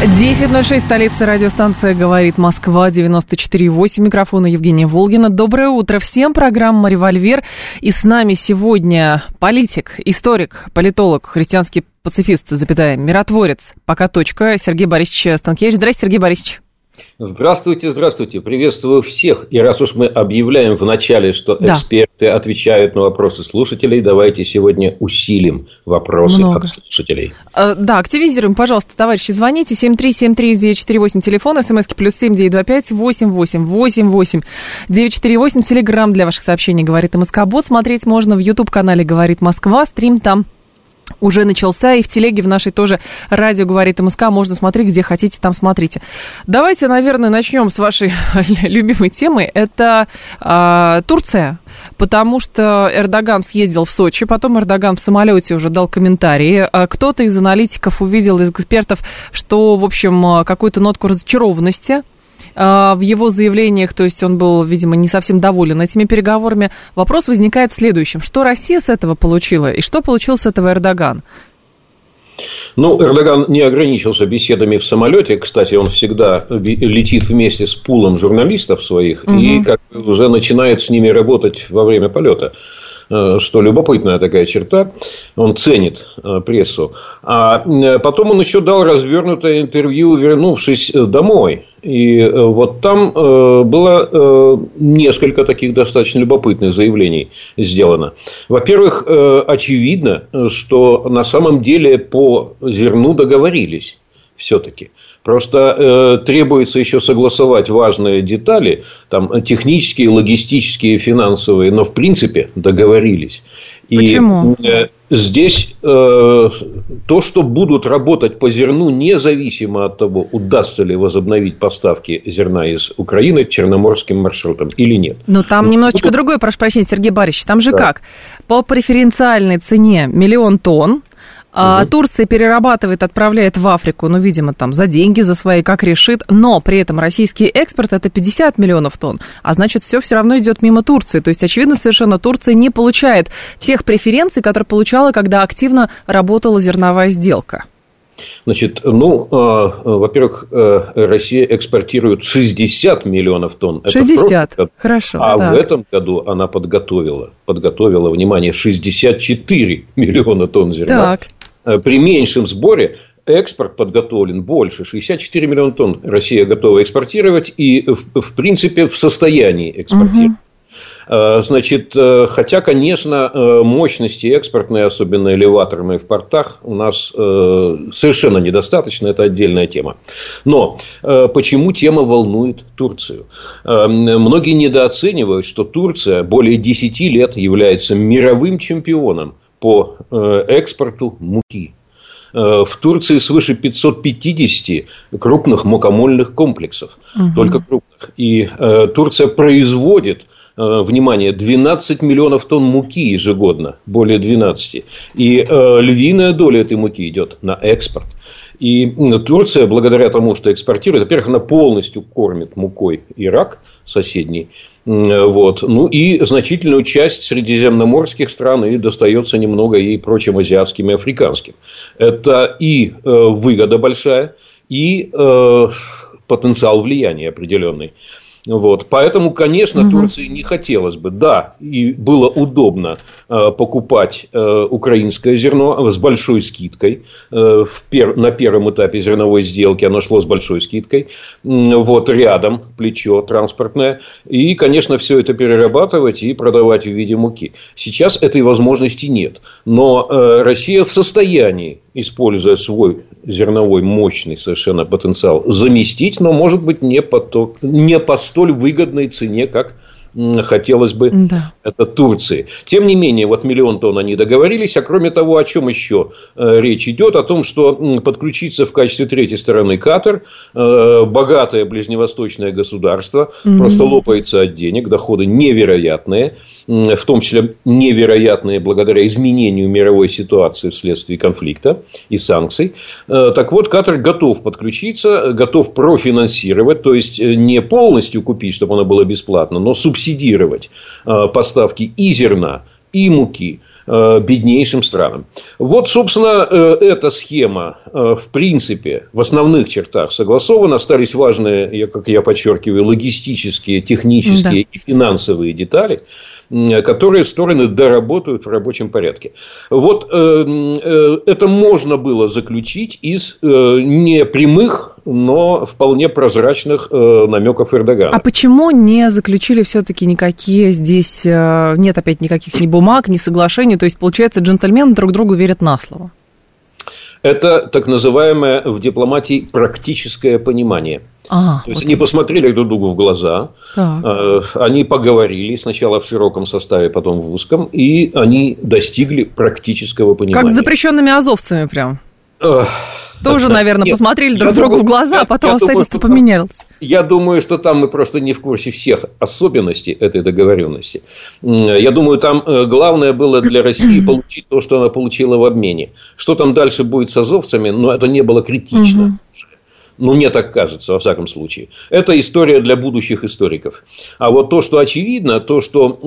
10.06, столица радиостанция «Говорит Москва», 94.8, микрофона Евгения Волгина. Доброе утро всем, программа «Револьвер». И с нами сегодня политик, историк, политолог, христианский пацифист, запятая, миротворец, пока точка, Сергей Борисович Станкевич. Здравствуйте, Сергей Борисович. Здравствуйте, здравствуйте. Приветствую всех. И раз уж мы объявляем в начале, что да. эксперты отвечают на вопросы слушателей, давайте сегодня усилим вопросы Много. от слушателей. А, да, активизируем, пожалуйста, товарищи, звоните 7373948, телефон, смски плюс семь девять два пять восемь восемь восемь восемь девять четыре восемь, телеграмм для ваших сообщений «Говорит МСК-бот». Смотреть можно в YouTube-канале «Говорит Москва», стрим там уже начался, и в телеге в нашей тоже радио говорит МСК, можно смотреть, где хотите, там смотрите. Давайте, наверное, начнем с вашей любимой темы, это э, Турция, потому что Эрдоган съездил в Сочи, потом Эрдоган в самолете уже дал комментарии, а кто-то из аналитиков увидел, из экспертов, что, в общем, какую-то нотку разочарованности а, в его заявлениях, то есть он был, видимо, не совсем доволен этими переговорами. Вопрос возникает в следующем. Что Россия с этого получила и что получил с этого Эрдоган? Ну, Эрдоган не ограничился беседами в самолете. Кстати, он всегда летит вместе с пулом журналистов своих угу. и как уже начинает с ними работать во время полета. Э, что любопытная такая черта, он ценит э, прессу. А э, потом он еще дал развернутое интервью, вернувшись домой. И вот там было несколько таких достаточно любопытных заявлений сделано. Во-первых, очевидно, что на самом деле по зерну договорились все-таки. Просто э, требуется еще согласовать важные детали, там технические, логистические, финансовые, но в принципе договорились. И Почему? Э, здесь э, то, что будут работать по зерну, независимо от того, удастся ли возобновить поставки зерна из Украины черноморским маршрутом или нет. Но там ну, немножечко ну, другое, прошу прощения, Сергей Борисович. Там же да. как? По преференциальной цене миллион тонн, а, угу. Турция перерабатывает, отправляет в Африку, ну, видимо, там за деньги, за свои, как решит, но при этом российский экспорт это 50 миллионов тонн, а значит, все все равно идет мимо Турции. То есть, очевидно, совершенно Турция не получает тех преференций, которые получала, когда активно работала зерновая сделка. Значит, ну, э, во-первых, э, Россия экспортирует 60 миллионов тонн. 60, это хорошо. А так. в этом году она подготовила, подготовила, внимание, 64 миллиона тонн зерна. Так. Э, при меньшем сборе экспорт подготовлен больше. 64 миллиона тонн Россия готова экспортировать и, в, в принципе, в состоянии экспортировать. Угу. Значит, э, хотя, конечно, мощности экспортные, особенно элеваторные в портах, у нас совершенно недостаточно, это отдельная тема. Но почему тема волнует Турцию? Многие недооценивают, что Турция более 10 лет является мировым чемпионом по э, экспорту муки. Э, в Турции свыше 550 крупных мукомольных комплексов, угу. только крупных. И э, Турция производит внимание, 12 миллионов тонн муки ежегодно, более 12. И львиная доля этой муки идет на экспорт. И Турция, благодаря тому, что экспортирует, во-первых, она полностью кормит мукой Ирак соседний, вот. Ну и значительную часть средиземноморских стран и достается немного и прочим азиатским и африканским. Это и э, выгода большая, и э, потенциал влияния определенный. Вот. Поэтому, конечно, угу. Турции не хотелось бы, да, и было удобно э, покупать э, украинское зерно с большой скидкой. Э, в пер... На первом этапе зерновой сделки оно шло с большой скидкой. Вот рядом плечо транспортное. И, конечно, все это перерабатывать и продавать в виде муки. Сейчас этой возможности нет. Но э, Россия в состоянии, используя свой зерновой мощный совершенно потенциал, заместить, но, может быть, не по, то... не по столь выгодной цене, как хотелось бы, да. это Турции. Тем не менее, вот миллион тонн они договорились, а кроме того, о чем еще э, речь идет, о том, что подключиться в качестве третьей стороны Катар, э, богатое ближневосточное государство, mm просто лопается от денег, доходы невероятные, в том числе невероятные благодаря изменению мировой ситуации вследствие конфликта и санкций. Э, так вот, Катар готов подключиться, готов профинансировать, то есть не полностью купить, чтобы оно было бесплатно, но субсидировать субсидировать э, поставки и зерна, и муки э, беднейшим странам. Вот, собственно, э, эта схема, в принципе, в основных чертах согласована. Остались важные, как я подчеркиваю, логистические, технические да. и финансовые детали которые стороны доработают в рабочем порядке. Вот э, э, это можно было заключить из э, непрямых, но вполне прозрачных намеков Эрдогана. А почему не заключили все-таки никакие здесь, нет опять никаких ни бумаг, ни соглашений, то есть, получается, джентльмены друг другу верят на слово? Это так называемое в дипломатии практическое понимание. А, То есть вот они это. посмотрели друг другу в глаза. Э, они поговорили сначала в широком составе, потом в узком, и они достигли практического понимания. Как с запрещенными азовцами прям. Тоже, наверное, Нет, посмотрели друг другу в глаза, а потом обстоятельства поменялось. Я думаю, что там мы просто не в курсе всех особенностей этой договоренности. Я думаю, там э, главное было для России получить то, что она получила в обмене. Что там дальше будет с азовцами, но это не было критично. Ну, мне так кажется, во всяком случае. Это история для будущих историков. А вот то, что очевидно, то, что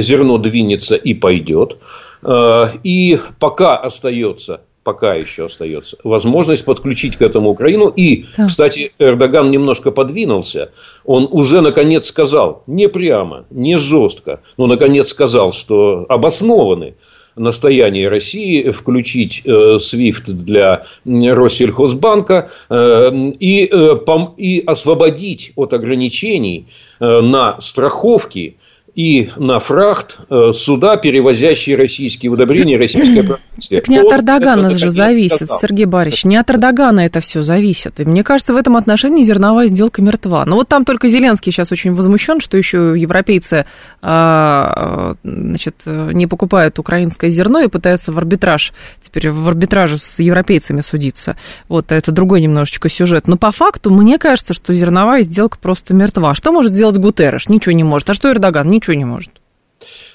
зерно двинется и пойдет, э, и пока остается пока еще остается, возможность подключить к этому Украину. И, да. кстати, Эрдоган немножко подвинулся. Он уже, наконец, сказал, не прямо, не жестко, но, наконец, сказал, что обоснованы настояние России включить э, SWIFT для Россельхозбанка э, и, э, и освободить от ограничений на страховки и на фрахт э, суда, перевозящие российские удобрения, российское Так не от Эрдогана же зависит, сказал. Сергей Борисович, не от Эрдогана это все зависит. И мне кажется, в этом отношении зерновая сделка мертва. Но вот там только Зеленский сейчас очень возмущен, что еще европейцы а, значит, не покупают украинское зерно и пытаются в арбитраж, теперь в арбитраже с европейцами судиться. Вот это другой немножечко сюжет. Но по факту мне кажется, что зерновая сделка просто мертва. Что может сделать Гутерреш? Ничего не может. А что Эрдоган? Ничего не может.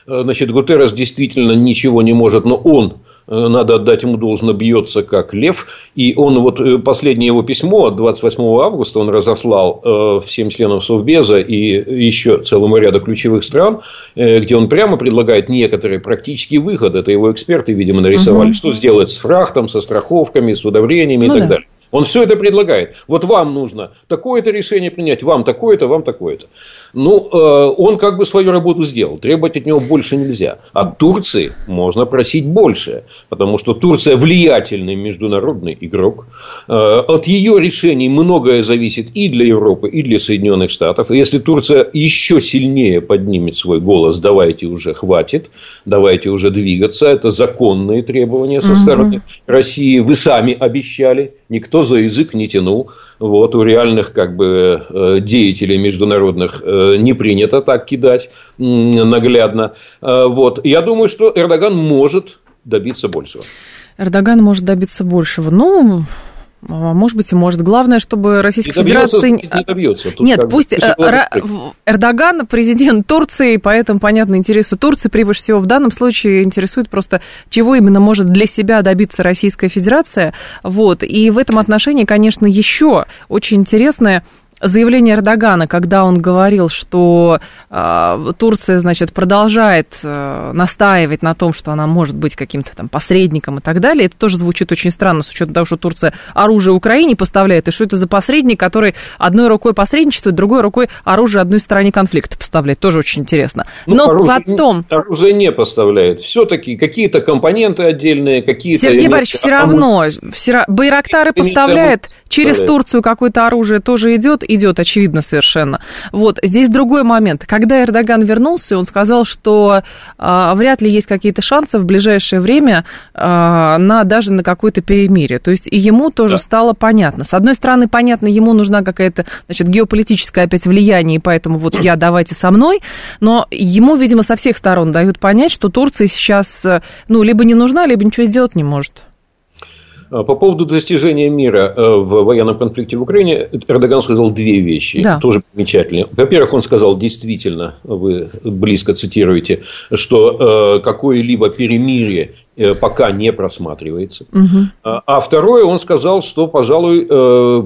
Э, значит, Гутеррес действительно ничего не может, но он надо отдать ему должно, бьется как лев. И он вот э, последнее его письмо от 28 августа он разослал всем членам Совбеза и еще целому ряду ключевых стран, где он прямо предлагает некоторые практические выходы. Это его эксперты, видимо, нарисовали. Угу. Что сделать с фрахтом, со страховками, с удобрениями ну, и так да. далее. Он все это предлагает. Вот вам нужно такое-то решение принять, вам такое-то, вам такое-то. Ну, э, он как бы свою работу сделал. Требовать от него больше нельзя. От Турции можно просить больше. Потому что Турция влиятельный международный игрок. Э, от ее решений многое зависит и для Европы, и для Соединенных Штатов. И если Турция еще сильнее поднимет свой голос, давайте уже хватит, давайте уже двигаться. Это законные требования со стороны угу. России. Вы сами обещали. Никто за язык не тянул. Вот, у реальных как бы, э, деятелей международных э, не принято так кидать наглядно. Э, вот. Я думаю, что Эрдоган может добиться большего. Эрдоган может добиться большего. Ну, может быть, и может. Главное, чтобы Российская не добьется, Федерация... Не добьется. Тут Нет, пусть Р... Эрдоган президент Турции, поэтому, понятно, интересы Турции превыше всего в данном случае интересует просто, чего именно может для себя добиться Российская Федерация. Вот. И в этом отношении, конечно, еще очень интересное заявление Эрдогана, когда он говорил, что э, Турция, значит, продолжает э, настаивать на том, что она может быть каким-то там посредником и так далее, это тоже звучит очень странно, с учетом того, что Турция оружие Украине поставляет, и что это за посредник, который одной рукой посредничествует, другой рукой оружие одной стороне конфликта поставляет, тоже очень интересно. Ну, Но оружие, потом... Оружие не поставляет, все-таки какие-то компоненты отдельные, какие-то... Сергей Борисович, все равно, все... Байрактары поставляет, через Турцию какое-то оружие тоже идет, идет, очевидно совершенно. Вот, здесь другой момент. Когда Эрдоган вернулся, он сказал, что а, вряд ли есть какие-то шансы в ближайшее время а, на даже на какое-то перемирие. То есть и ему тоже да. стало понятно. С одной стороны, понятно, ему нужна какая-то, значит, геополитическое опять влияние, и поэтому вот я давайте со мной, но ему, видимо, со всех сторон дают понять, что Турция сейчас, ну, либо не нужна, либо ничего сделать не может. А, по поводу достижения мира э, в военном конфликте в Украине, Эрдоган сказал две вещи, да. тоже примечательные. Во-первых, он сказал действительно, вы близко цитируете, что э, какое-либо перемирие э, пока не просматривается. Угу. А второе, он сказал, что, пожалуй,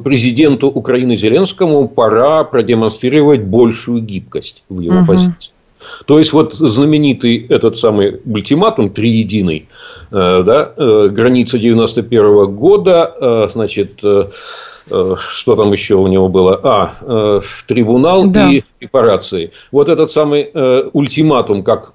президенту Украины Зеленскому пора продемонстрировать большую гибкость в его угу. позиции. То есть, вот знаменитый этот самый ультиматум триединый, э, да, э, граница 91 года, э, значит, что там еще у него было? А, трибунал да. и репарации. Вот этот самый ультиматум, как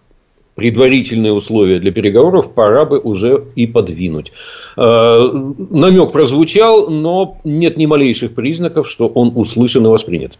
предварительные условия для переговоров пора бы уже и подвинуть. Э, намек прозвучал, но нет ни малейших признаков, что он услышан и воспринят.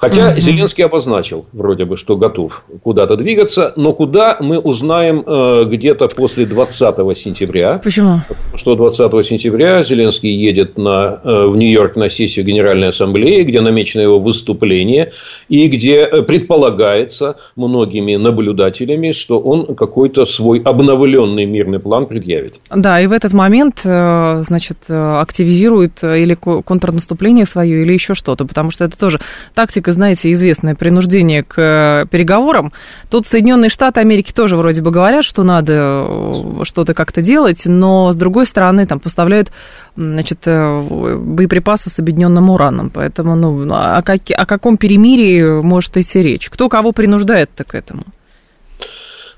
Хотя. Зеленский обозначил, вроде бы, что готов куда-то двигаться, но куда мы узнаем э, где-то после 20 сентября. Почему? Что 20 сентября Зеленский едет на, э, в Нью-Йорк на сессию Генеральной Ассамблеи, где намечено его выступление, и где предполагается многими наблюдателями, что он какой-то свой обновленный мирный план предъявит. Да, и в этот момент э, значит, э, активизирует э, или контрнаступление свое, или еще что-то, потому что это тоже тактика, знаете, известная, принуждение к переговорам. Тут Соединенные Штаты Америки тоже вроде бы говорят, что надо что-то как-то делать, но с другой стороны там поставляют, значит, боеприпасы с объединенным ураном, поэтому, ну, о, как, о каком перемирии может идти речь? Кто кого принуждает-то к этому?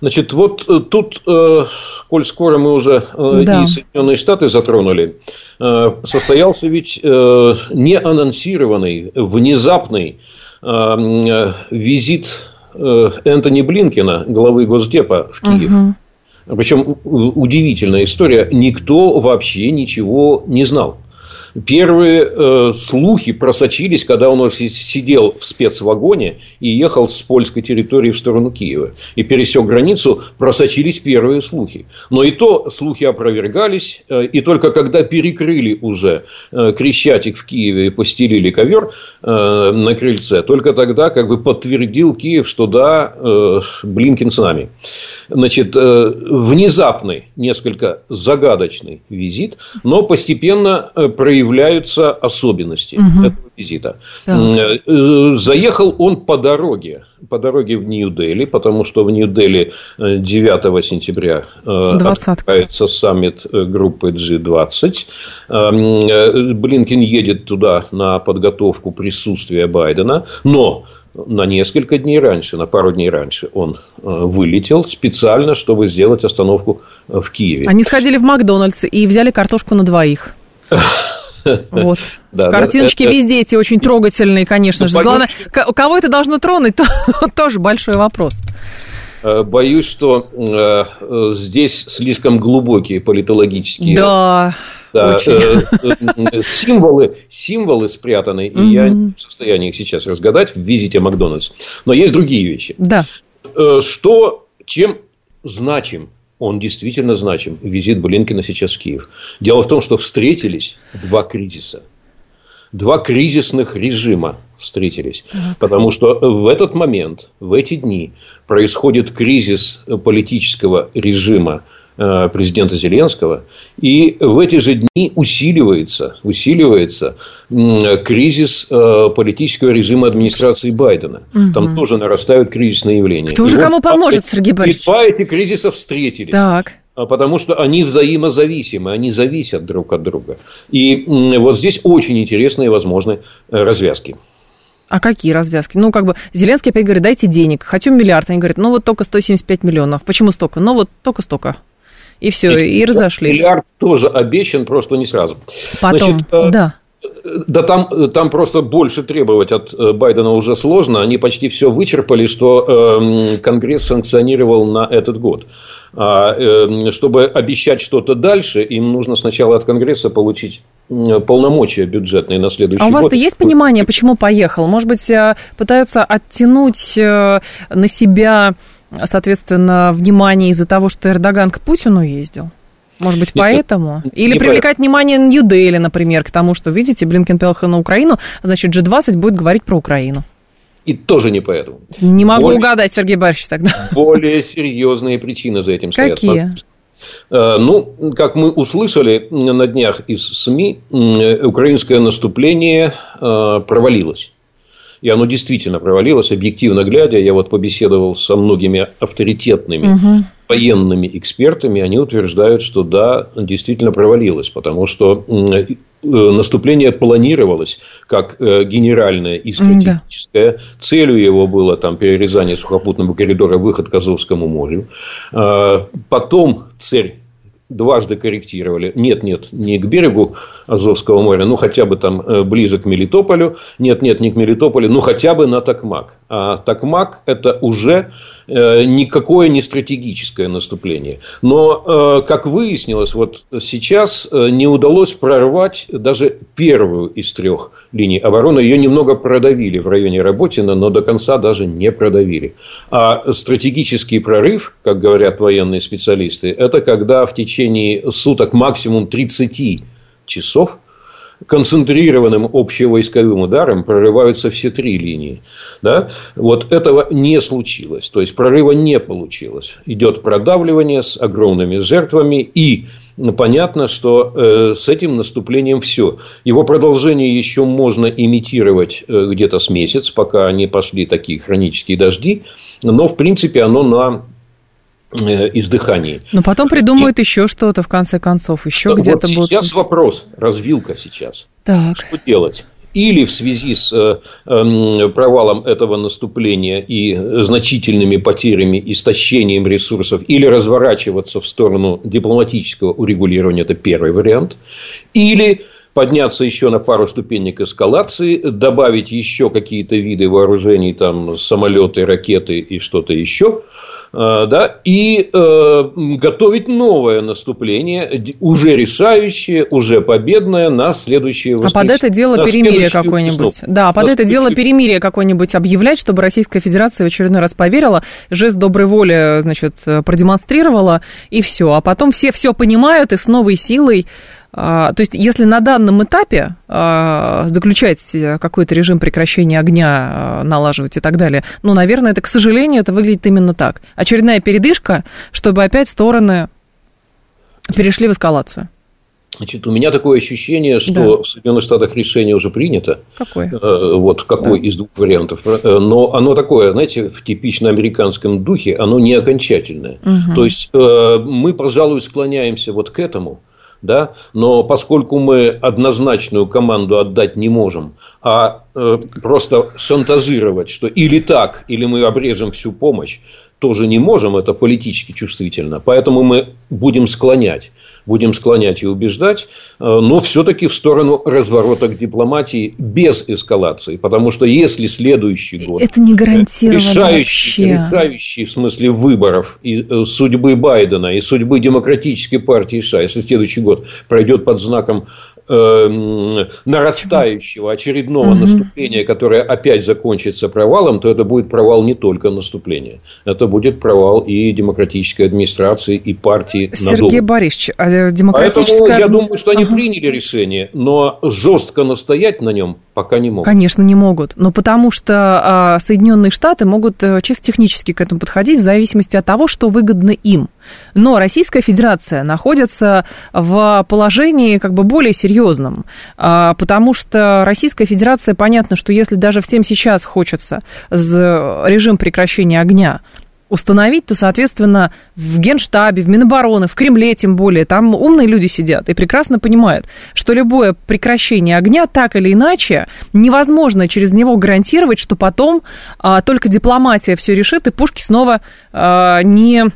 Значит, вот э, тут, э, коль скоро мы уже э, да. и Соединенные Штаты затронули, состоялся ведь неанонсированный, внезапный визит Энтони Блинкина, главы Госдепа в Киев. Угу. Причем удивительная история. Никто вообще ничего не знал. Первые э, слухи просочились, когда он сидел в спецвагоне и ехал с польской территории в сторону Киева. И пересек границу, просочились первые слухи. Но и то слухи опровергались. Э, и только когда перекрыли уже э, Крещатик в Киеве и постелили ковер э, на крыльце, только тогда как бы подтвердил Киев, что да, э, Блинкин с нами. Значит, э, внезапный, несколько загадочный визит, но постепенно э, проявляются особенности угу. этого визита. Да. Э, заехал он по дороге, по дороге в Нью-Дели, потому что в Нью-Дели 9 сентября открывается саммит группы G20. Блинкин едет туда на подготовку присутствия Байдена, но на несколько дней раньше, на пару дней раньше он э, вылетел специально, чтобы сделать остановку э, в Киеве. Они сходили в Макдональдс и взяли картошку на двоих. Вот. Да, Картиночки да, везде эти очень трогательные, конечно ну, же. Главное, кого это должно тронуть, то, тоже большой вопрос. Э, боюсь, что э, здесь слишком глубокие политологические да. Да, э, символы, символы спрятаны, и я не в состоянии их сейчас разгадать в визите Макдональдс. Но есть другие вещи. Да. Э, что, чем значим он действительно значим, визит Блинкина сейчас в Киев. Дело в том, что встретились два кризиса. Два кризисных режима встретились. Так. Потому что в этот момент, в эти дни происходит кризис политического режима президента Зеленского. И в эти же дни усиливается, усиливается кризис э, политического режима администрации Байдена. Угу. Там тоже нарастают кризисные явления. Кто же кому поможет, Сергей Борисович? И два эти кризиса встретились. Так. А потому что они взаимозависимы, они зависят друг от друга. И вот здесь очень интересные возможны э, развязки. А какие развязки? Ну, как бы Зеленский опять говорит, дайте денег, хочу миллиард. Они говорят, ну вот только 175 миллионов. Почему столько? Ну вот только столько и все, и, и разошлись. Миллиард тоже обещан, просто не сразу. Потом, Значит, э, да. Да там, там просто больше требовать от э, Байдена уже сложно. Они почти все вычерпали, что э, Конгресс санкционировал на этот год. А э, чтобы обещать что-то дальше, им нужно сначала от Конгресса получить полномочия бюджетные на следующий год. А у вас-то есть понимание, почему поехал? Может быть, э, пытаются оттянуть э, на себя, соответственно, внимание из-за того, что Эрдоган к Путину ездил? Может быть, поэтому? Или не привлекать по... внимание Нью-Дели, например, к тому, что, видите, Блинкен поехал на Украину, значит, G20 будет говорить про Украину. И тоже не поэтому. Не могу более, угадать, Сергей Борисович, тогда. Более серьезные причины за этим стоят. Какие? Э, ну, как мы услышали на днях из СМИ, украинское наступление э, провалилось. И оно действительно провалилось, объективно глядя. Я вот побеседовал со многими авторитетными угу. военными экспертами. Они утверждают, что да, действительно провалилось. Потому что э, наступление планировалось как э, генеральное и стратегическое. Да. Целью его было там, перерезание сухопутного коридора, выход к Азовскому морю. А, потом цель дважды корректировали. Нет, нет, не к берегу Азовского моря, ну хотя бы там э, ближе к Мелитополю. Нет, нет, не к Мелитополю, ну хотя бы на Токмак. А Токмак это уже никакое не стратегическое наступление. Но, э, как выяснилось, вот сейчас не удалось прорвать даже первую из трех линий обороны. Ее немного продавили в районе Работина, но до конца даже не продавили. А стратегический прорыв, как говорят военные специалисты, это когда в течение суток максимум 30 часов концентрированным общевойсковым ударом прорываются все три линии. Да? Вот этого не случилось. То есть, прорыва не получилось. Идет продавливание с огромными жертвами. И понятно, что э, с этим наступлением все. Его продолжение еще можно имитировать э, где-то с месяц, пока не пошли такие хронические дожди. Но, в принципе, оно на издыхании. Но потом придумают и... еще что-то, в конце концов, еще вот где-то будут... Сейчас вопрос, развилка сейчас. Так. Что делать? Или в связи с э, э, провалом этого наступления и значительными потерями, истощением ресурсов, или разворачиваться в сторону дипломатического урегулирования, это первый вариант, или подняться еще на пару ступенек эскалации, добавить еще какие-то виды вооружений, там самолеты, ракеты и что-то еще – Э, да, и э, готовить новое наступление, уже решающее, уже победное на следующее воскресенье. А под это дело перемирие какое-нибудь. Да, под это дело перемирие какое-нибудь объявлять, чтобы Российская Федерация в очередной раз поверила, жест доброй воли, значит, продемонстрировала, и все. А потом все все понимают и с новой силой то есть, если на данном этапе а, заключать какой-то режим прекращения огня, а, налаживать и так далее, ну, наверное, это, к сожалению, это выглядит именно так. Очередная передышка, чтобы опять стороны перешли в эскалацию. Значит, у меня такое ощущение, что да. в Соединенных Штатах решение уже принято. Какое? Э, вот какой да. из двух вариантов. Э, но оно такое, знаете, в типично американском духе, оно не окончательное. Угу. То есть э, мы, пожалуй, склоняемся вот к этому да, но поскольку мы однозначную команду отдать не можем, а э, просто шантажировать, что или так, или мы обрежем всю помощь, тоже не можем, это политически чувствительно. Поэтому мы будем склонять будем склонять и убеждать, э, но все-таки в сторону разворота к дипломатии без эскалации. Потому что если следующий год... Это не гарантированно решающий, вообще. решающий в смысле выборов и э, судьбы Байдена и судьбы демократической партии США, если следующий год пройдет под знаком э, нарастающего очередного угу. наступления, которое опять закончится провалом, то это будет провал не только наступления. Это будет провал и демократической администрации, и партии. Сергей Борисович, а демократическая... Поэтому я думаю, что они ага. приняли решение, но жестко настоять на нем пока не могут. Конечно, не могут. Но потому что а, Соединенные Штаты могут э, чисто технически к этому подходить в зависимости от того, что выгодно им. Но Российская Федерация находится в положении как бы более серьезном, а, потому что Российская Федерация, понятно, что если даже всем сейчас хочется режим прекращения огня установить, то, соответственно, в Генштабе, в Минобороны, в Кремле тем более, там умные люди сидят и прекрасно понимают, что любое прекращение огня так или иначе невозможно через него гарантировать, что потом а, только дипломатия все решит и пушки снова а, не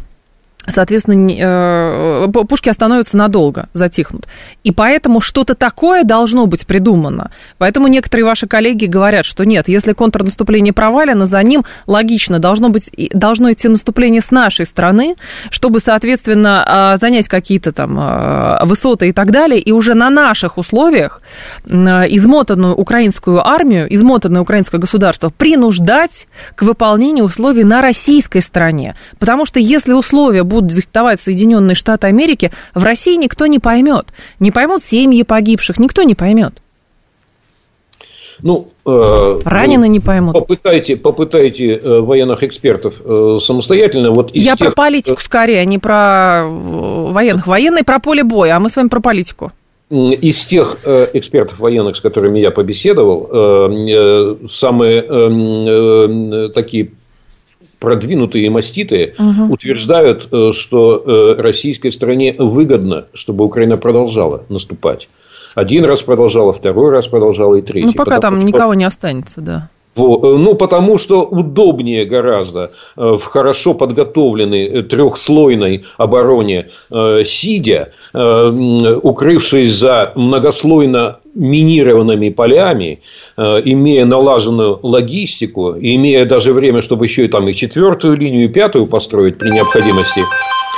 соответственно, э, пушки остановятся надолго, затихнут. И поэтому что-то такое должно быть придумано. Поэтому некоторые ваши коллеги говорят, что нет, если контрнаступление провалено, за ним логично должно, быть, должно идти наступление с нашей стороны, чтобы, соответственно, а, занять какие-то там а, высоты и так далее, и уже на наших условиях измотанную украинскую армию, измотанное украинское государство принуждать к выполнению условий на российской стороне. Потому что если условия будут диктовать Соединенные Штаты Америки, в России никто не поймет. Не поймут семьи погибших, никто не поймет. Ну, э, Ранены ну, не поймут. Попытайте, попытайте э, военных экспертов э, самостоятельно. Вот Я тех... про политику скорее, а не про э, военных. Военный про поле боя, а мы с вами про политику. Из тех э, экспертов военных, с которыми я побеседовал, э, самые такие продвинутые и маститые угу. утверждают, э, что э, российской стране выгодно, чтобы Украина продолжала наступать. Один раз продолжала, второй раз продолжала и третий. Ну, пока там что... никого не останется, да. Э, ну, потому что удобнее гораздо в хорошо подготовленной трехслойной обороне сидя, укрывшись за многослойно минированными полями, э, имея налаженную логистику, имея даже время, чтобы еще и там и четвертую линию, и пятую построить при необходимости,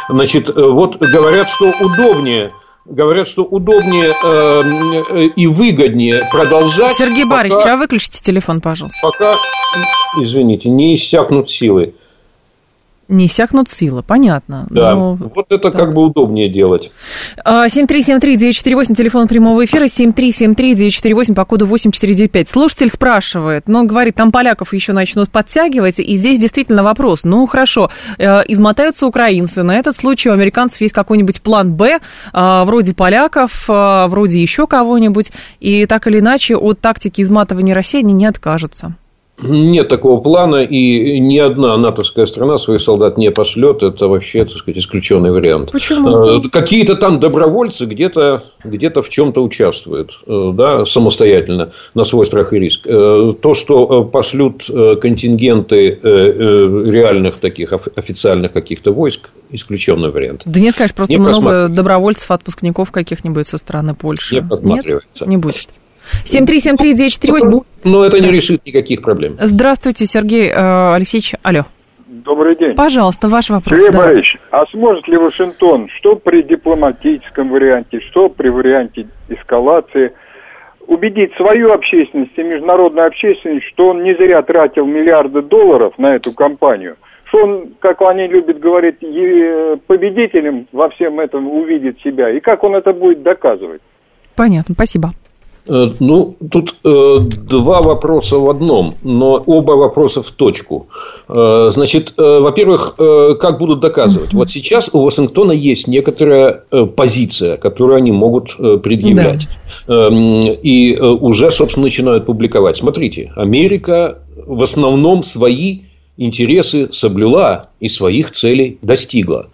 значит, э, вот говорят, что удобнее Говорят, что удобнее э, и выгоднее продолжать. Сергей пока, Борисович, а выключите телефон, пожалуйста. Пока, извините, не иссякнут силы не иссякнут силы, понятно. Да, но... вот это так. как бы удобнее делать. 7373948, телефон прямого эфира, 7373948 по коду 8495. Слушатель спрашивает, но говорит, там поляков еще начнут подтягивать, и здесь действительно вопрос. Ну, хорошо, э, измотаются украинцы, на этот случай у американцев есть какой-нибудь план «Б», э, вроде поляков, э, вроде еще кого-нибудь, и так или иначе от тактики изматывания России они не откажутся. Нет такого плана, и ни одна натовская страна своих солдат не пошлет. Это вообще, так сказать, исключенный вариант. Почему? Э, какие-то там добровольцы где-то где в чем-то участвуют, э, да, самостоятельно, на свой страх и риск. Э, то, что пошлют контингенты реальных таких официальных каких-то войск, исключенный вариант. Да нет, конечно, просто не много добровольцев, отпускников каких-нибудь со стороны Польши. Не. Нет, не будет. 7373948. Но это не решит никаких проблем. Здравствуйте, Сергей э, Алексеевич. Алло. Добрый день. Пожалуйста, ваш вопрос. Сергей да. Борисович, а сможет ли Вашингтон, что при дипломатическом варианте, что при варианте эскалации, убедить свою общественность и международную общественность, что он не зря тратил миллиарды долларов на эту кампанию, что он, как они любят говорить, победителем во всем этом увидит себя, и как он это будет доказывать? Понятно, спасибо. Э, ну, тут э, два вопроса в одном, но оба вопроса в точку. Э, значит, э, во-первых, э, как будут доказывать? Вот сейчас у Вашингтона есть некоторая э, позиция, которую они могут э, предъявлять. Да. Э, и э, уже, собственно, начинают публиковать. Смотрите, Америка в основном свои интересы соблюла и своих целей достигла.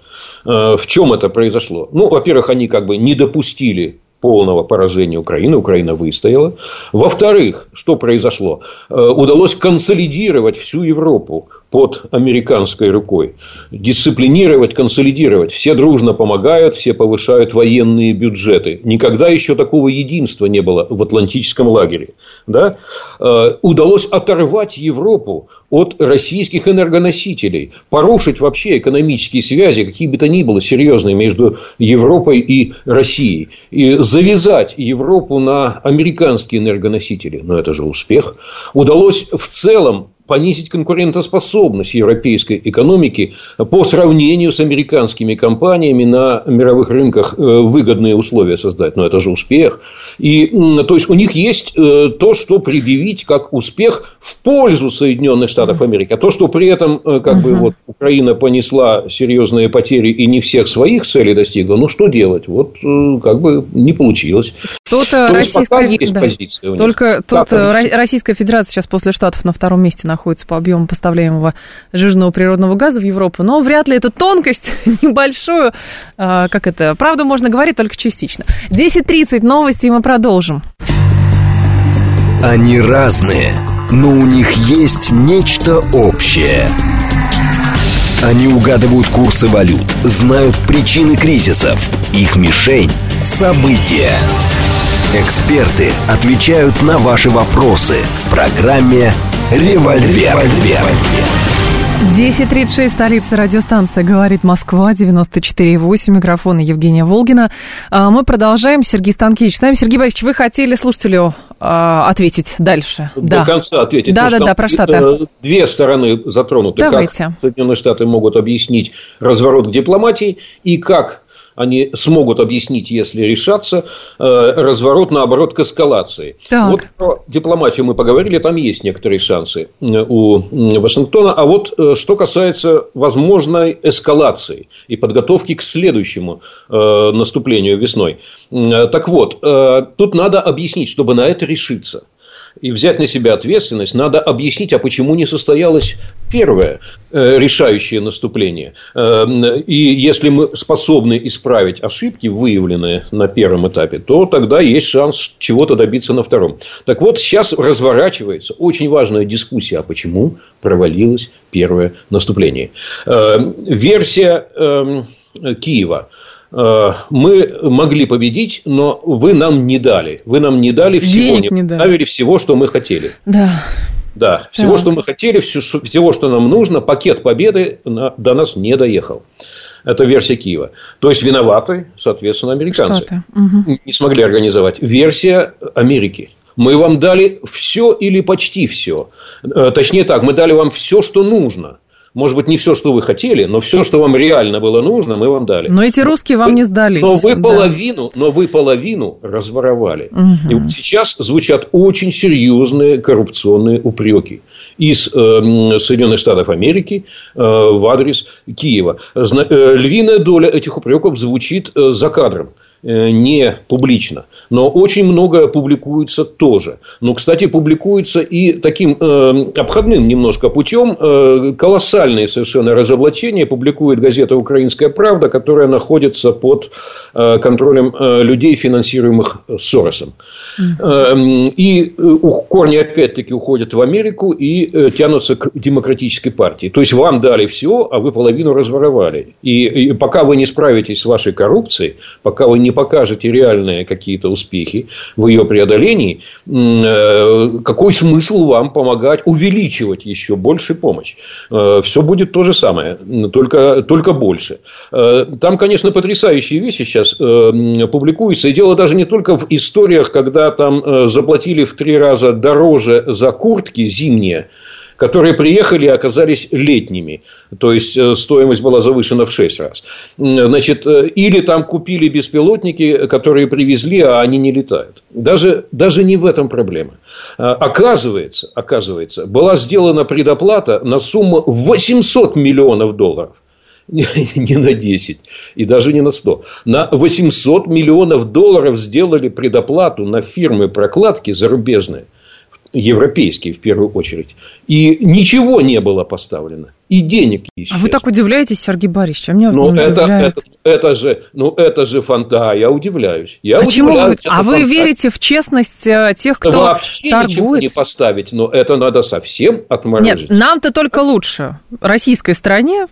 Э, в чем это произошло? Ну, во-первых, они как бы не допустили полного поражения Украины. Украина выстояла. Во-вторых, что произошло? Э, удалось консолидировать всю Европу под американской рукой. Дисциплинировать, консолидировать. Все дружно помогают, все повышают военные бюджеты. Никогда еще такого единства не было в Атлантическом лагере. Да? Э, удалось оторвать Европу от российских энергоносителей, порушить вообще экономические связи, какие бы то ни было серьезные между Европой и Россией, и завязать Европу на американские энергоносители. Но это же успех. Удалось в целом понизить конкурентоспособность европейской экономики по сравнению с американскими компаниями на мировых рынках э, выгодные условия создать. Но это же успех. И, то есть, у них есть э, то, что предъявить как успех в пользу Соединенных Штатов Америки. А то, что при этом э, как бы, вот, Украина понесла серьезные потери и не всех своих целей достигла, ну, что делать? Вот как бы не получилось. Тут то Российская... есть да. позиция у них. Только тут Российская Федерация сейчас после Штатов на втором месте находится находится по объему поставляемого жирного природного газа в Европу, но вряд ли эту тонкость небольшую, а, как это, правду можно говорить только частично. 10.30, новости, и мы продолжим. Они разные, но у них есть нечто общее – Они угадывают курсы валют, знают причины кризисов. Их мишень – события. Эксперты отвечают на ваши вопросы в программе «Револьвер». 10.36, столица радиостанция «Говорит Москва», 94.8, микрофон Евгения Волгина. А, мы продолжаем. Сергей Станкевич с нами. Сергей Борисович, вы хотели слушателю а, ответить дальше? До да. конца ответить. Да, да, да, про Штаты. Э, две стороны затронуты. Давайте. Как Соединенные Штаты могут объяснить разворот к дипломатии и как они смогут объяснить, если решаться, э, разворот, наоборот, к эскалации. Так. Вот про дипломатию мы поговорили, там есть некоторые шансы э, у Вашингтона. А вот э, что касается возможной эскалации и подготовки к следующему наступлению весной. Так вот, тут надо объяснить, чтобы на это решиться – и взять на себя ответственность, надо объяснить, а почему не состоялось первое э, решающее наступление. Э, и если мы способны исправить ошибки, выявленные на первом этапе, то тогда есть шанс чего-то добиться на втором. Так вот, сейчас разворачивается очень важная дискуссия, а почему провалилось первое наступление. Э, версия эм, Киева – мы могли победить, но вы нам не дали. Вы нам не дали всего, Денег не, не дали. всего, что мы хотели. Да. Да, всего, так. что мы хотели, всего, что нам нужно, пакет победы до нас не доехал. Это версия Киева. То есть виноваты, соответственно, американцы. Угу. Не смогли организовать. Версия Америки. Мы вам дали все или почти все. Э, точнее так, мы дали вам все, что нужно. Может быть, не все, что вы хотели, но все, что вам реально было нужно, мы вам дали. Но эти русские вам не сдались. Но вы да. половину, но вы половину разворовали. Угу. И вот сейчас звучат очень серьезные коррупционные упреки из э, Соединенных Штатов Америки э, в адрес Киева. Зна- э, львиная доля этих упреков звучит э, за кадром. Э, не публично, но очень много публикуется тоже. Но, кстати, публикуется и таким э, обходным немножко путем э, колоссальные совершенно разоблачения публикует газета «Украинская правда», которая находится под э, контролем э, людей, финансируемых Соросом. Э, и э, корни опять-таки уходят в Америку и э, тянутся к демократической партии. То есть вам дали все, а вы половину разворовали. И, и пока вы не справитесь с вашей коррупцией, пока вы не не покажете реальные какие-то успехи в ее преодолении, э, какой смысл вам помогать увеличивать еще больше помощь? Э, Все будет то же самое, только, только больше. Э, там, конечно, потрясающие вещи сейчас публикуются. И дело даже не только в историях, когда там заплатили в три раза дороже за куртки зимние, которые приехали и оказались летними. То есть, э, стоимость была завышена в 6 раз. Значит, э, или там купили беспилотники, которые привезли, а они не летают. Даже, даже не в этом проблема. А, оказывается, оказывается, была сделана предоплата на сумму 800 миллионов долларов не на 10 и даже не на 100. На 800 миллионов долларов сделали предоплату на фирмы прокладки зарубежные – европейские в первую очередь. И ничего не было поставлено. И денег еще. А вы так удивляетесь, Сергей Борисович? А меня ну, это, это, это же, ну, это же фанта, я удивляюсь. Я Почему удивляюсь, вы, а вы верите в честность э, тех, кто Вообще торгует? ничего не поставить, но это надо совсем отморозить. Нет, нам-то только лучше. Российской стране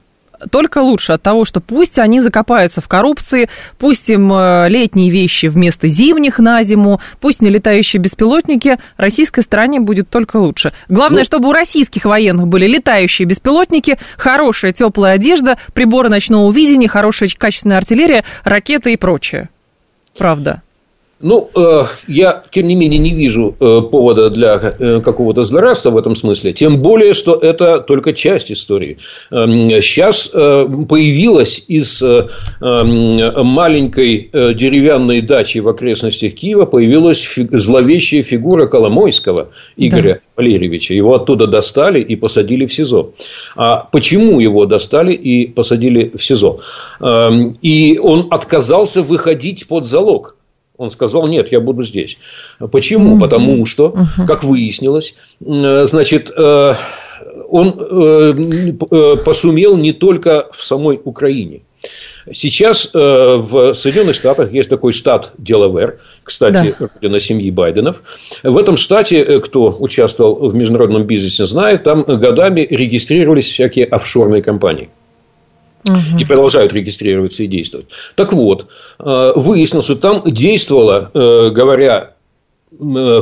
только лучше от того, что пусть они закопаются в коррупции, пусть им э, летние вещи вместо зимних на зиму, пусть не летающие беспилотники, российской стране будет только лучше. Главное, ну, чтобы у российских военных были летающие беспилотники, хорошая теплая одежда, приборы ночного видения, хорошая качественная артиллерия, ракеты и прочее. Правда. Ну, э, я, тем не менее, не вижу э, повода для э, какого-то злорадства в этом смысле. Тем более, что это только часть истории. Сейчас появилась из маленькой деревянной дачи в окрестностях Киева появилась зловещая фигура Коломойского Игоря да. Валерьевича. Его оттуда достали и посадили в СИЗО. А почему его достали и посадили в СИЗО? И он отказался выходить под залог. Он сказал, нет, я буду здесь. Почему? Угу. Потому что, угу. как выяснилось, значит, э, он э, пошумел не только в самой Украине. Сейчас э, в Соединенных Штатах есть такой штат Делавер, кстати, да. родина семьи Байденов. В этом штате, кто участвовал в международном бизнесе, знает, там годами регистрировались всякие офшорные компании. Угу. И продолжают регистрироваться и действовать. Так вот, выяснилось, что там действовала, говоря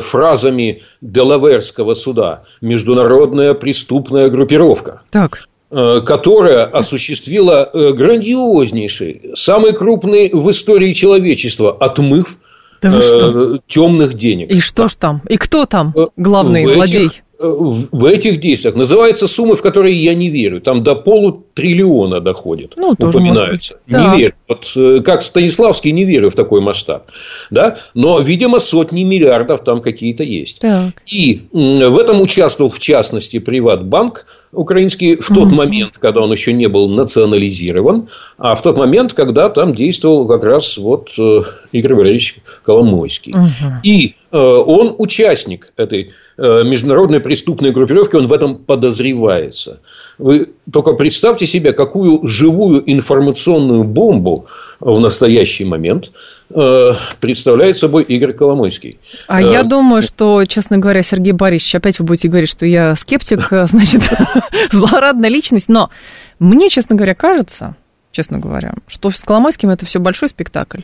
фразами Делаверского суда, международная преступная группировка. Так которая осуществила грандиознейший, самый крупный в истории человечества отмыв да э, темных денег. И что ж там? И кто там э, главный в злодей? Этих, э, в этих действиях называется суммы, в которые я не верю. Там до полутриллиона доходит. Ну, тоже упоминаются. Не так. верю. Вот, э, как Станиславский, не верю в такой масштаб. Да? Но, видимо, сотни миллиардов там какие-то есть. Так. И в этом участвовал, в частности, Приватбанк украинский в тот mm-hmm. момент, когда он еще не был национализирован, а в тот момент, когда там действовал как раз вот э, Игорь Валерьевич Коломойский. Mm-hmm. И э, он участник этой э, международной преступной группировки, он в этом подозревается. Вы только представьте себе, какую живую информационную бомбу в настоящий момент представляет собой Игорь Коломойский. А я э, думаю, что, честно говоря, Сергей Борисович, опять вы будете говорить, что я скептик, э, значит, злорадная личность, но мне, честно говоря, кажется, честно говоря, что с Коломойским это все большой спектакль.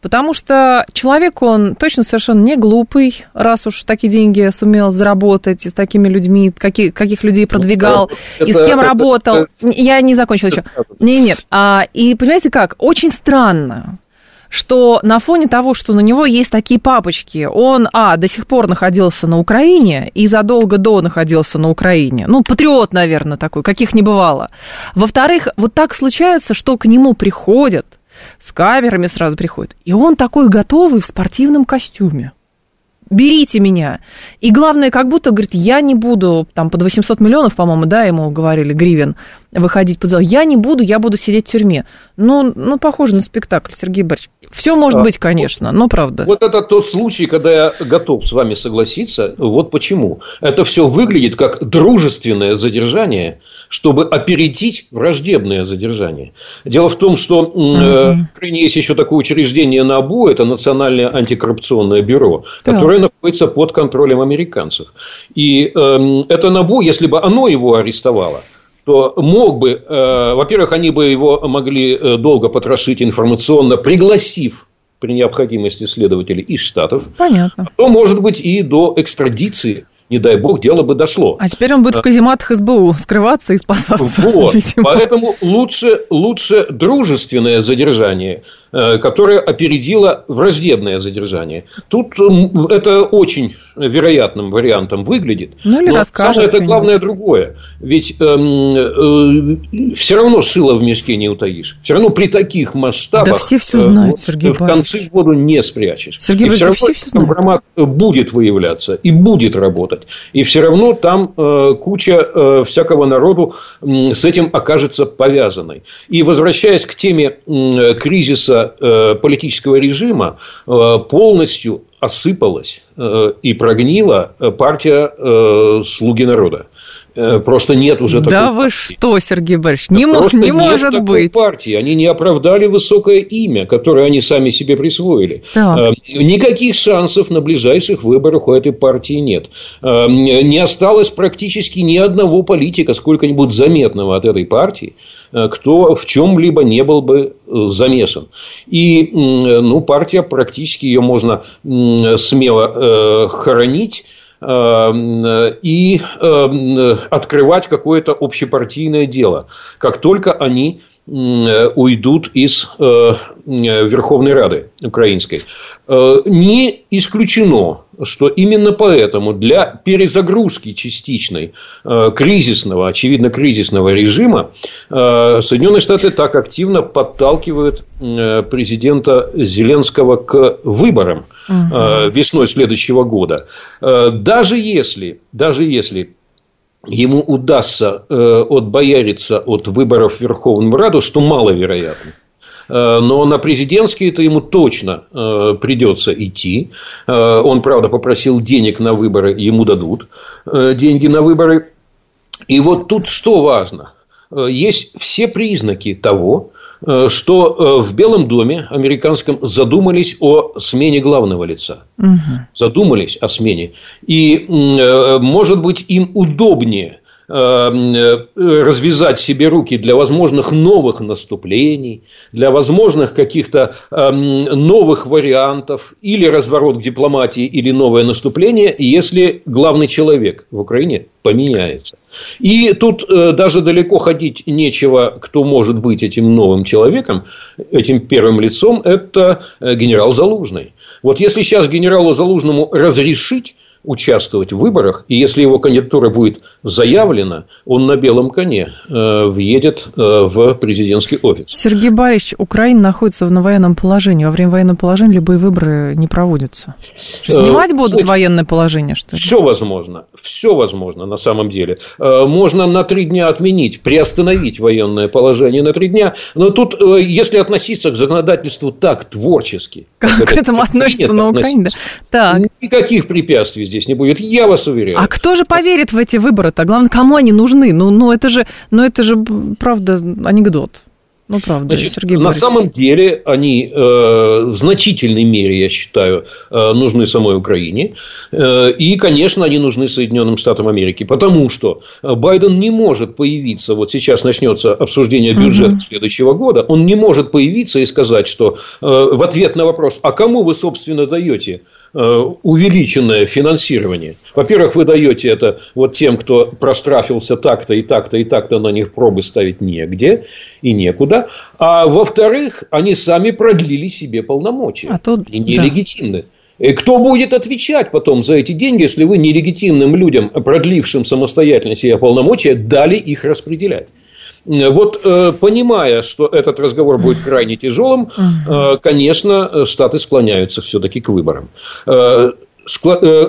Потому что человек, он точно совершенно не глупый, раз уж такие деньги сумел заработать, и с такими людьми, какие, каких людей продвигал, это, и с кем это, работал. Это, Я не закончила еще. Не, нет. А, и понимаете как? Очень странно что на фоне того, что на него есть такие папочки, он, а, до сих пор находился на Украине и задолго до находился на Украине. Ну, патриот, наверное, такой, каких не бывало. Во-вторых, вот так случается, что к нему приходят – с камерами сразу приходит. И он такой готовый в спортивном костюме. Берите меня. И главное, как будто, говорит, я не буду, там, под 800 миллионов, по-моему, да, ему говорили, гривен, выходить по залу. Я не буду, я буду сидеть в тюрьме. Ну, ну похоже на спектакль, Сергей Борисович. Все может а, быть, конечно, но правда. Вот это тот случай, когда я готов с вами согласиться. Вот почему. Это все выглядит как дружественное задержание – чтобы опередить враждебное задержание. Дело в том, что uh-huh. в Украине есть еще такое учреждение НАБУ, это Национальное антикоррупционное бюро, да. которое находится под контролем американцев. И э, это НАБУ, если бы оно его арестовало, то мог бы, э, во-первых, они бы его могли э, долго потрошить информационно, пригласив при необходимости следователей из Штатов. Понятно. А то, может быть, и до экстрадиции не дай бог, дело бы дошло. А теперь он будет в а. казематах СБУ скрываться и спасаться. Вот. Поэтому лучше, лучше дружественное задержание, э, которое опередило враждебное задержание. Тут это очень вероятным вариантом выглядит. Ну, или Но самое это главное другое. Ведь э, э, все равно шило в мешке не утаишь. Все равно при таких масштабах да все все знают, э, Сергей в конце воду не спрячешь. Сергей и все равно все, все компромат будет выявляться и будет работать. И все равно там э, куча э, всякого народу э, с этим окажется повязанной. И возвращаясь к теме э, кризиса э, политического режима, э, полностью осыпалась э, и прогнила партия «Слуги народа». Просто нет уже такой Да вы партии. что, Сергей Борисович, не, мо- не может нет быть. партии. Они не оправдали высокое имя, которое они сами себе присвоили. Так. Никаких шансов на ближайших выборах у этой партии нет. Не осталось практически ни одного политика, сколько-нибудь заметного от этой партии, кто в чем-либо не был бы э, замешан. И ну, партия практически ее можно смело э, хоронить и открывать какое-то общепартийное дело, как только они уйдут из Верховной Рады украинской. Не исключено, что именно поэтому для перезагрузки частичной э, кризисного, очевидно, кризисного режима э, Соединенные Штаты так активно подталкивают э, президента Зеленского к выборам угу. весной следующего года. Даже если, даже если ему удастся отбояриться от выборов в Верховную Раду, что маловероятно, Э, но на президентские это ему точно э, придется идти. Э, он, правда, попросил денег на выборы, ему дадут деньги на выборы. И вот тут что важно? Есть все признаки того, что в Белом доме американском задумались о смене главного лица. Угу. Задумались о смене. И, может быть, им удобнее э, развязать себе руки для возможных новых наступлений, для возможных каких-то эм, новых вариантов, или разворот к дипломатии, или новое наступление, если главный человек в Украине поменяется. И тут э, даже далеко ходить нечего, кто может быть этим новым человеком, этим первым лицом, это э, генерал Залужный. Вот если сейчас генералу Залужному разрешить участвовать в выборах, и если его кандидатура будет заявлена, он на белом коне э, въедет э, в президентский офис. Сергей Борисович, Украина находится в военном положении. Во время военного положения любые выборы не проводятся. Что, э, снимать будут Слушайте, военное положение, что ли? Все возможно. Все возможно на самом деле. Э, можно на три дня отменить, приостановить военное положение на три дня. Но тут, э, если относиться к законодательству так творчески... Как, как к этому относится на Украине? Да. Так. Никаких препятствий здесь не будет, я вас уверяю. А кто же поверит в эти выборы-то? Главное, кому они нужны? Ну, ну это же, ну это же, правда, анекдот. Ну, правда, Значит, Сергей На самом деле они э, в значительной мере, я считаю, э, нужны самой Украине. Э, и, конечно, они нужны Соединенным Штатам Америки. Потому что Байден не может появиться, вот сейчас начнется обсуждение бюджета угу. следующего года, он не может появиться и сказать, что э, в ответ на вопрос, а кому вы, собственно, даете Э, увеличенное финансирование. Во-первых, вы даете это вот тем, кто прострафился так-то и так-то и так-то, на них пробы ставить негде и некуда. А во-вторых, они сами продлили себе полномочия. А то... И нелегитимны. Да. И кто будет отвечать потом за эти деньги, если вы нелегитимным людям, продлившим самостоятельно себе полномочия, дали их распределять? Вот э, понимая, что этот разговор будет крайне тяжелым, э, конечно, Штаты склоняются все-таки к выборам. Э,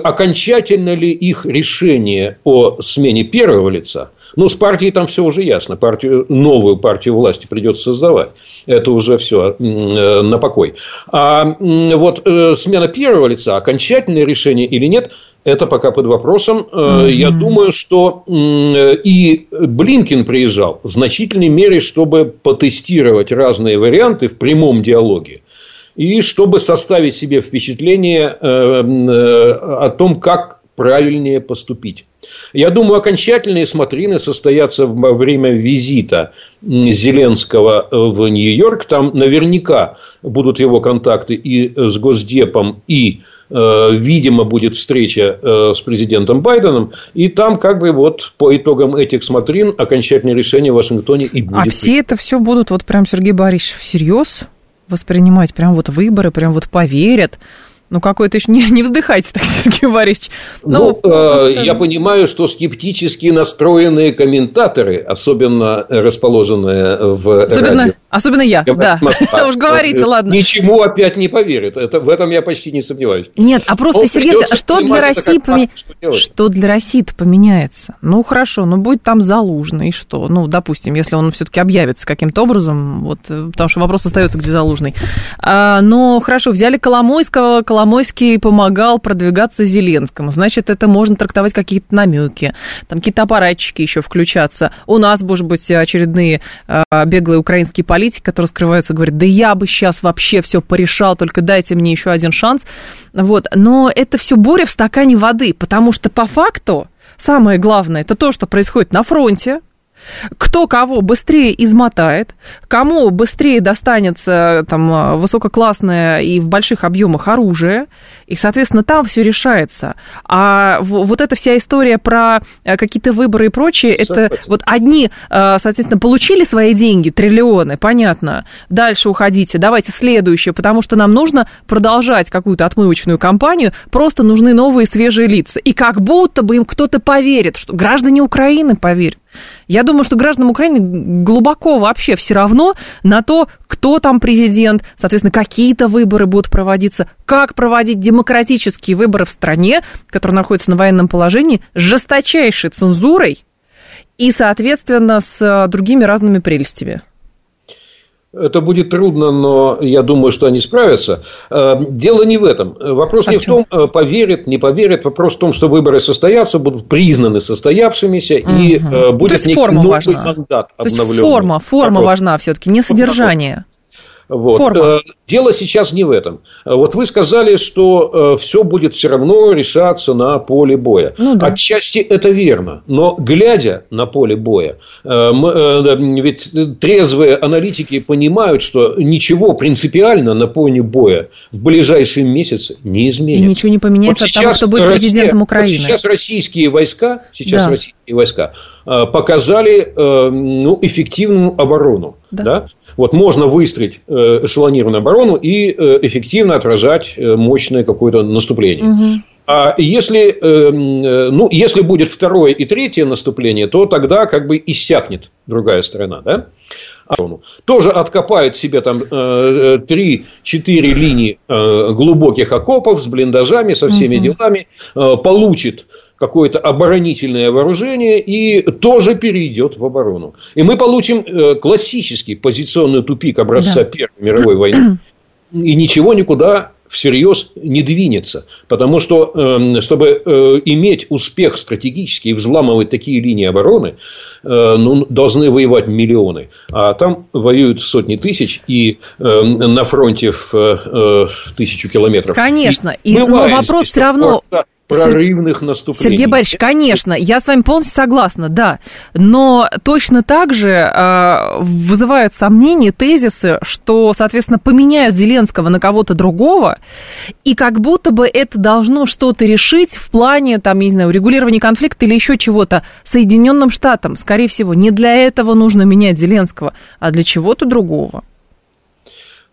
окончательно ли их решение о смене первого лица? Ну, с партией там все уже ясно. Партию, новую партию власти придется создавать. Это уже все на покой. А вот смена первого лица, окончательное решение или нет, это пока под вопросом. Mm-hmm. Я думаю, что и Блинкин приезжал в значительной мере, чтобы потестировать разные варианты в прямом диалоге. И чтобы составить себе впечатление э, э, о том, как правильнее поступить. Я думаю, окончательные смотрины состоятся во время визита Зеленского в Нью-Йорк. Там наверняка будут его контакты и с Госдепом, и Э, видимо, будет встреча э, с президентом Байденом, и там как бы вот по итогам этих смотрин окончательное решение в Вашингтоне и будет. А все это все будут вот прям Сергей Борисович всерьез воспринимать, прям вот выборы, прям вот поверят, ну, какой-то еще не, не вздыхайте, так, Сергей Борисович. Ну, ну просто... я понимаю, что скептически настроенные комментаторы, особенно расположенные в особенно, радио, особенно я, да. Уж говорите, э, ладно. Ничему опять не поверят. Это, в этом я почти не сомневаюсь. Нет, а просто, Но Сергей а что для России поме... что для России поменяется? Ну, хорошо, ну, будет там Залужный, что? Ну, допустим, если он все-таки объявится каким-то образом, вот, э, потому что вопрос остается, где Залужный. А, но, хорошо, взяли Коломойского, Коломойский помогал продвигаться Зеленскому. Значит, это можно трактовать какие-то намеки, там какие-то аппаратчики еще включаться. У нас, может быть, очередные э, беглые украинские политики, которые скрываются, говорят, да я бы сейчас вообще все порешал, только дайте мне еще один шанс. Вот. Но это все буря в стакане воды, потому что по факту самое главное, это то, что происходит на фронте, кто кого быстрее измотает, кому быстрее достанется там высококлассное и в больших объемах оружие, и, соответственно, там все решается. А вот эта вся история про э, какие-то выборы и прочее, это вот одни, э, соответственно, получили свои деньги, триллионы, понятно, дальше уходите, давайте следующее, потому что нам нужно продолжать какую-то отмывочную кампанию, просто нужны новые свежие лица. И как будто бы им кто-то поверит, что граждане Украины поверят. Я думаю, что гражданам Украины глубоко вообще все равно на то, кто там президент, соответственно, какие-то выборы будут проводиться, как проводить демократические выборы в стране, которая находится на военном положении, с жесточайшей цензурой и, соответственно, с другими разными прелестями. Это будет трудно, но я думаю, что они справятся. Э, дело не в этом. Вопрос а не в, в том, э, поверят, не поверят. Вопрос в том, что выборы состоятся, будут признаны состоявшимися, угу. и э, будет некий новый важна. мандат обновленный. То есть форма, форма важна все-таки, не содержание. Вот. Форма. Дело сейчас не в этом. Вот вы сказали, что э, все будет все равно решаться на поле боя. Ну, да. Отчасти это верно. Но глядя на поле боя, э, мы, э, ведь трезвые аналитики понимают, что ничего принципиально на поле боя в ближайшие месяцы не изменится. И ничего не поменяется вот от того, что будет президентом Украины. Вот сейчас российские войска, сейчас да. российские войска Э, показали э, ну, эффективную оборону. Да. Да? Вот можно выстроить э, эшелонированную оборону и эффективно отражать мощное какое-то наступление. Угу. А если, ну, если будет второе и третье наступление, то тогда как бы иссякнет другая сторона. Да? Тоже откопает себе там 3-4 линии глубоких окопов с блиндажами, со всеми угу. делами, получит какое-то оборонительное вооружение и тоже перейдет в оборону. И мы получим э, классический позиционный тупик образца да. Первой мировой войны. И ничего никуда всерьез не двинется. Потому что, эм, чтобы э, иметь успех стратегический и взламывать такие линии обороны, э, ну, должны воевать миллионы. А там воюют сотни тысяч, и на фронте в тысячу километров. Конечно. И, но вопрос все равно прорывных наступлений. Сергей Борисович, конечно, я с вами полностью согласна, да. Но точно так же э, вызывают сомнения тезисы, что, соответственно, поменяют Зеленского на кого-то другого, и как будто бы это должно что-то решить в плане, там, я не знаю, урегулирования конфликта или еще чего-то Соединенным Штатам. Скорее всего, не для этого нужно менять Зеленского, а для чего-то другого.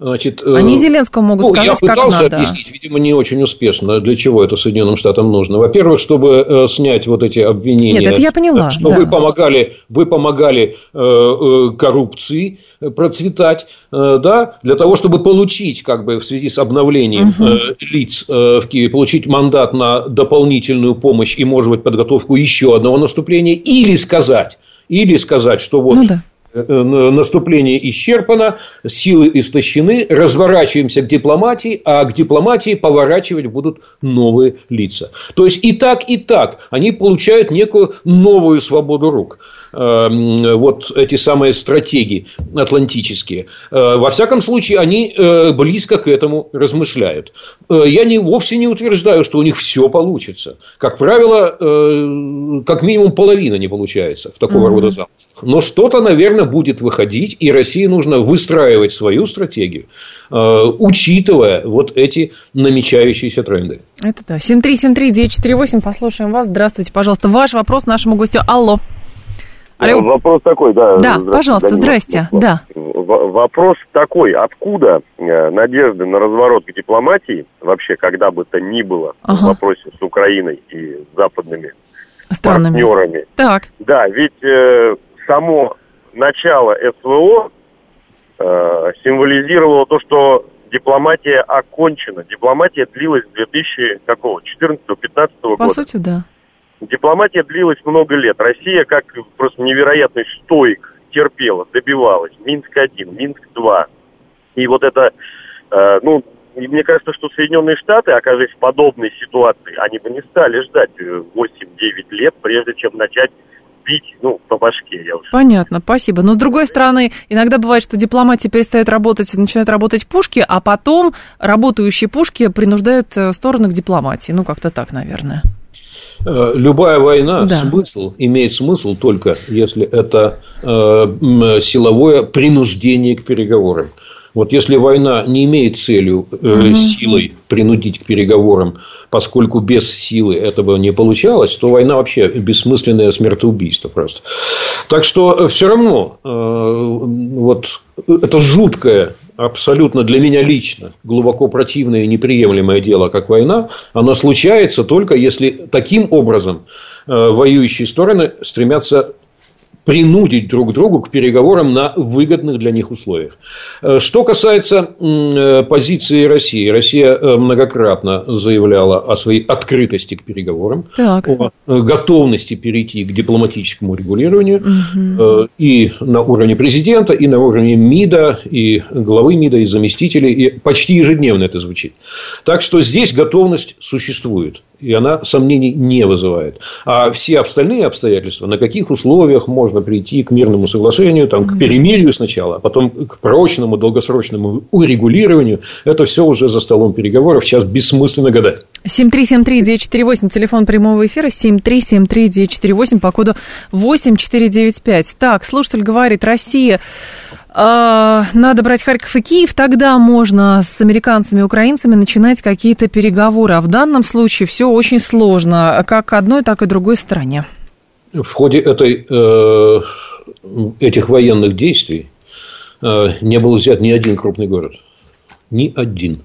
Значит, Они э, Зеленскому могут ну, сказать, я пытался как надо. объяснить, видимо, не очень успешно, для чего это Соединенным Штатам нужно. Во-первых, чтобы э, снять вот эти обвинения. Нет, это я поняла. Что да. вы помогали, вы помогали э, коррупции процветать, да, для того, чтобы получить, как бы в связи с обновлением угу. лиц в Киеве, получить мандат на дополнительную помощь и, может быть, подготовку еще одного наступления, или сказать, или сказать, что вот ну, да наступление исчерпано, силы истощены, разворачиваемся к дипломатии, а к дипломатии поворачивать будут новые лица. То есть и так, и так они получают некую новую свободу рук. Эм, вот эти самые стратегии атлантические. Э, во всяком случае, они э, близко к этому размышляют. Э, я не, вовсе не утверждаю, что у них все получится. Как правило, как минимум половина не получается в такого угу. рода замыслах. Но что-то, наверное, будет выходить, и России нужно выстраивать свою стратегию, учитывая вот эти намечающиеся тренды. Это да. 7373948, послушаем вас. Здравствуйте, пожалуйста. Ваш вопрос нашему гостю. Алло. Алло. Вопрос такой, да. Да, пожалуйста, здрасте. Да. Вопрос такой, откуда э, надежды на разворот к дипломатии, вообще когда бы то ни было, ага. в вопросе с Украиной и западными Странными. партнерами. Так. Да, ведь э, само начало СВО э, символизировало то, что дипломатия окончена. Дипломатия длилась с 2014-2015 года. По сути, да. Дипломатия длилась много лет. Россия, как просто невероятный стоик, терпела, добивалась. Минск-1, Минск-2. И вот это, э, ну, мне кажется, что Соединенные Штаты, оказываясь в подобной ситуации, они бы не стали ждать 8-9 лет, прежде чем начать бить, ну, по башке. Я уж... Понятно, спасибо. Но, с другой стороны, иногда бывает, что дипломатия перестает работать, начинают работать пушки, а потом работающие пушки принуждают э, стороны к дипломатии. Ну, как-то так, наверное. Э, любая война да. смысл имеет смысл только если это э, силовое принуждение к переговорам. Вот если война не имеет целью э, силой принудить к переговорам, поскольку без силы этого не получалось, то война вообще бессмысленное смертоубийство просто. Так что э, все равно э, вот это жуткое, абсолютно для меня лично глубоко противное и неприемлемое дело, как война, оно случается только если таким образом э, воюющие стороны стремятся принудить друг другу к переговорам на выгодных для них условиях. Э, что касается э, позиции России, Россия э, многократно заявляла о своей открытости к переговорам, так. о готовности перейти к дипломатическому регулированию угу. и на уровне президента, и на уровне МИДа, и главы МИДа, и заместителей, и почти ежедневно это звучит. Так что здесь готовность существует, и она сомнений не вызывает. А все остальные обстоятельства, на каких условиях можно можно прийти к мирному соглашению, там, к перемирию сначала, а потом к прочному, долгосрочному урегулированию. Это все уже за столом переговоров. Сейчас бессмысленно гадать. 7373948, телефон прямого эфира, 7373948, по коду 8495. Так, слушатель говорит, Россия а, надо брать Харьков и Киев, тогда можно с американцами и украинцами начинать какие-то переговоры. А в данном случае все очень сложно, как одной, так и другой стороне. В ходе этой, э, этих военных действий э, не был взят ни один крупный город. Ни один.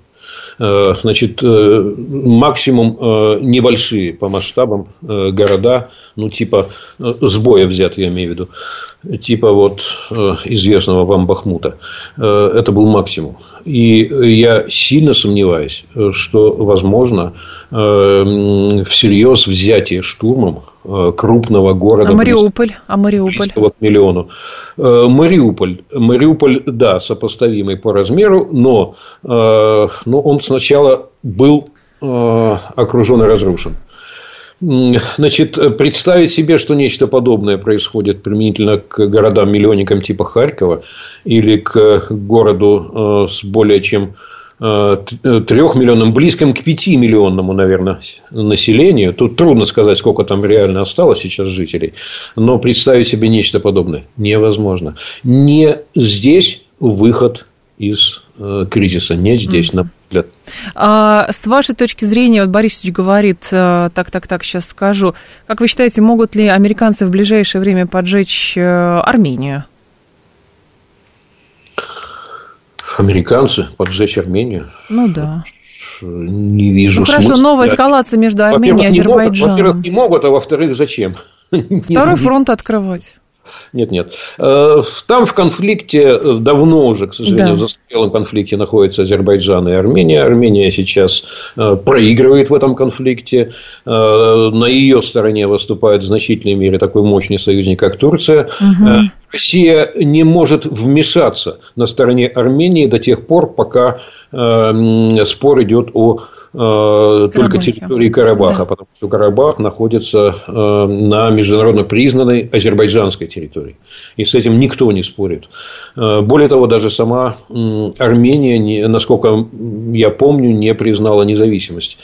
Э, значит, максимум небольшие по масштабам города, ну, типа сбоя взят, я имею в виду типа вот известного вам Бахмута. Это был максимум. И я сильно сомневаюсь, что возможно э, всерьез взятие штурмом крупного города. А Мариуполь? А Мариуполь? Вот миллиону. Мариуполь. Мариуполь, да, сопоставимый по размеру, но, но он сначала был окружен и разрушен. Значит, представить себе, что нечто подобное происходит применительно к городам-миллионникам типа Харькова или к городу э, с более чем э, трехмиллионным, близким к пятимиллионному, наверное, населению. Тут трудно сказать, сколько там реально осталось сейчас жителей. Но представить себе нечто подобное невозможно. Не здесь выход из э, кризиса, не здесь, mm-hmm. на взгляд. А, с вашей точки зрения, вот Борисович говорит, э, так, так, так, сейчас скажу, как вы считаете, могут ли американцы в ближайшее время поджечь э, Армению? Американцы поджечь Армению? Ну да. Не вижу ну, хорошо, смысла. новая эскалация между Арменией и Азербайджаном. Во-первых, не могут, а во-вторых, зачем? Второй фронт открывать. Нет, нет. Э, там в конфликте э, давно уже, к сожалению, да. в застарелом конфликте находятся Азербайджан и Армения. Армения сейчас э, проигрывает в этом конфликте. На ее стороне выступает в значительной мере такой мощный союзник, как Турция. Угу. Россия не может вмешаться на стороне Армении до тех пор, пока спор идет о Карабахе. только территории Карабаха, да. потому что Карабах находится на международно признанной азербайджанской территории. И с этим никто не спорит. Более того, даже сама Армения, насколько я помню, не признала независимость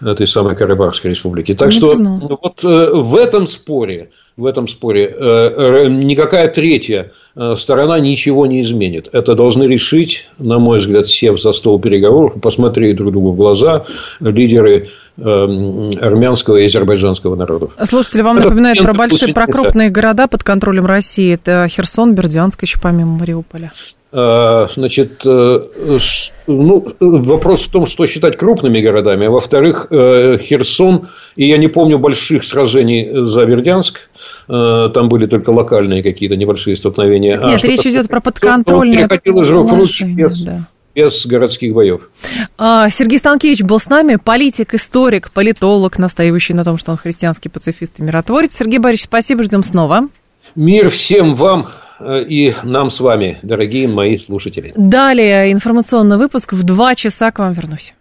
этой самой Карабахской республики. Так не что признал. вот э, в этом споре в этом споре. Э, никакая третья э, сторона ничего не изменит. Это должны решить, на мой взгляд, сев за стол переговоров, посмотреть друг другу в глаза лидеры э, армянского и азербайджанского народов. Слушатели, вам Это напоминает про большие, про крупные города под контролем России. Это Херсон, Бердянск, еще помимо Мариуполя. Значит, ну, вопрос в том, что считать крупными городами. А во-вторых, Херсон, и я не помню больших сражений за Бердянск, Э, там были только локальные какие-то небольшие столкновения. Нет, а речь идет про подконтрольные переходил из рук в руки без, да. без городских боев. А, Сергей Станкевич был с нами, политик, историк, политолог, настаивающий на том, что он христианский пацифист и миротворец. Сергей Борисович, спасибо, ждем снова. Мир всем вам э, и нам с вами, дорогие мои слушатели. Далее информационный выпуск в два часа к вам вернусь.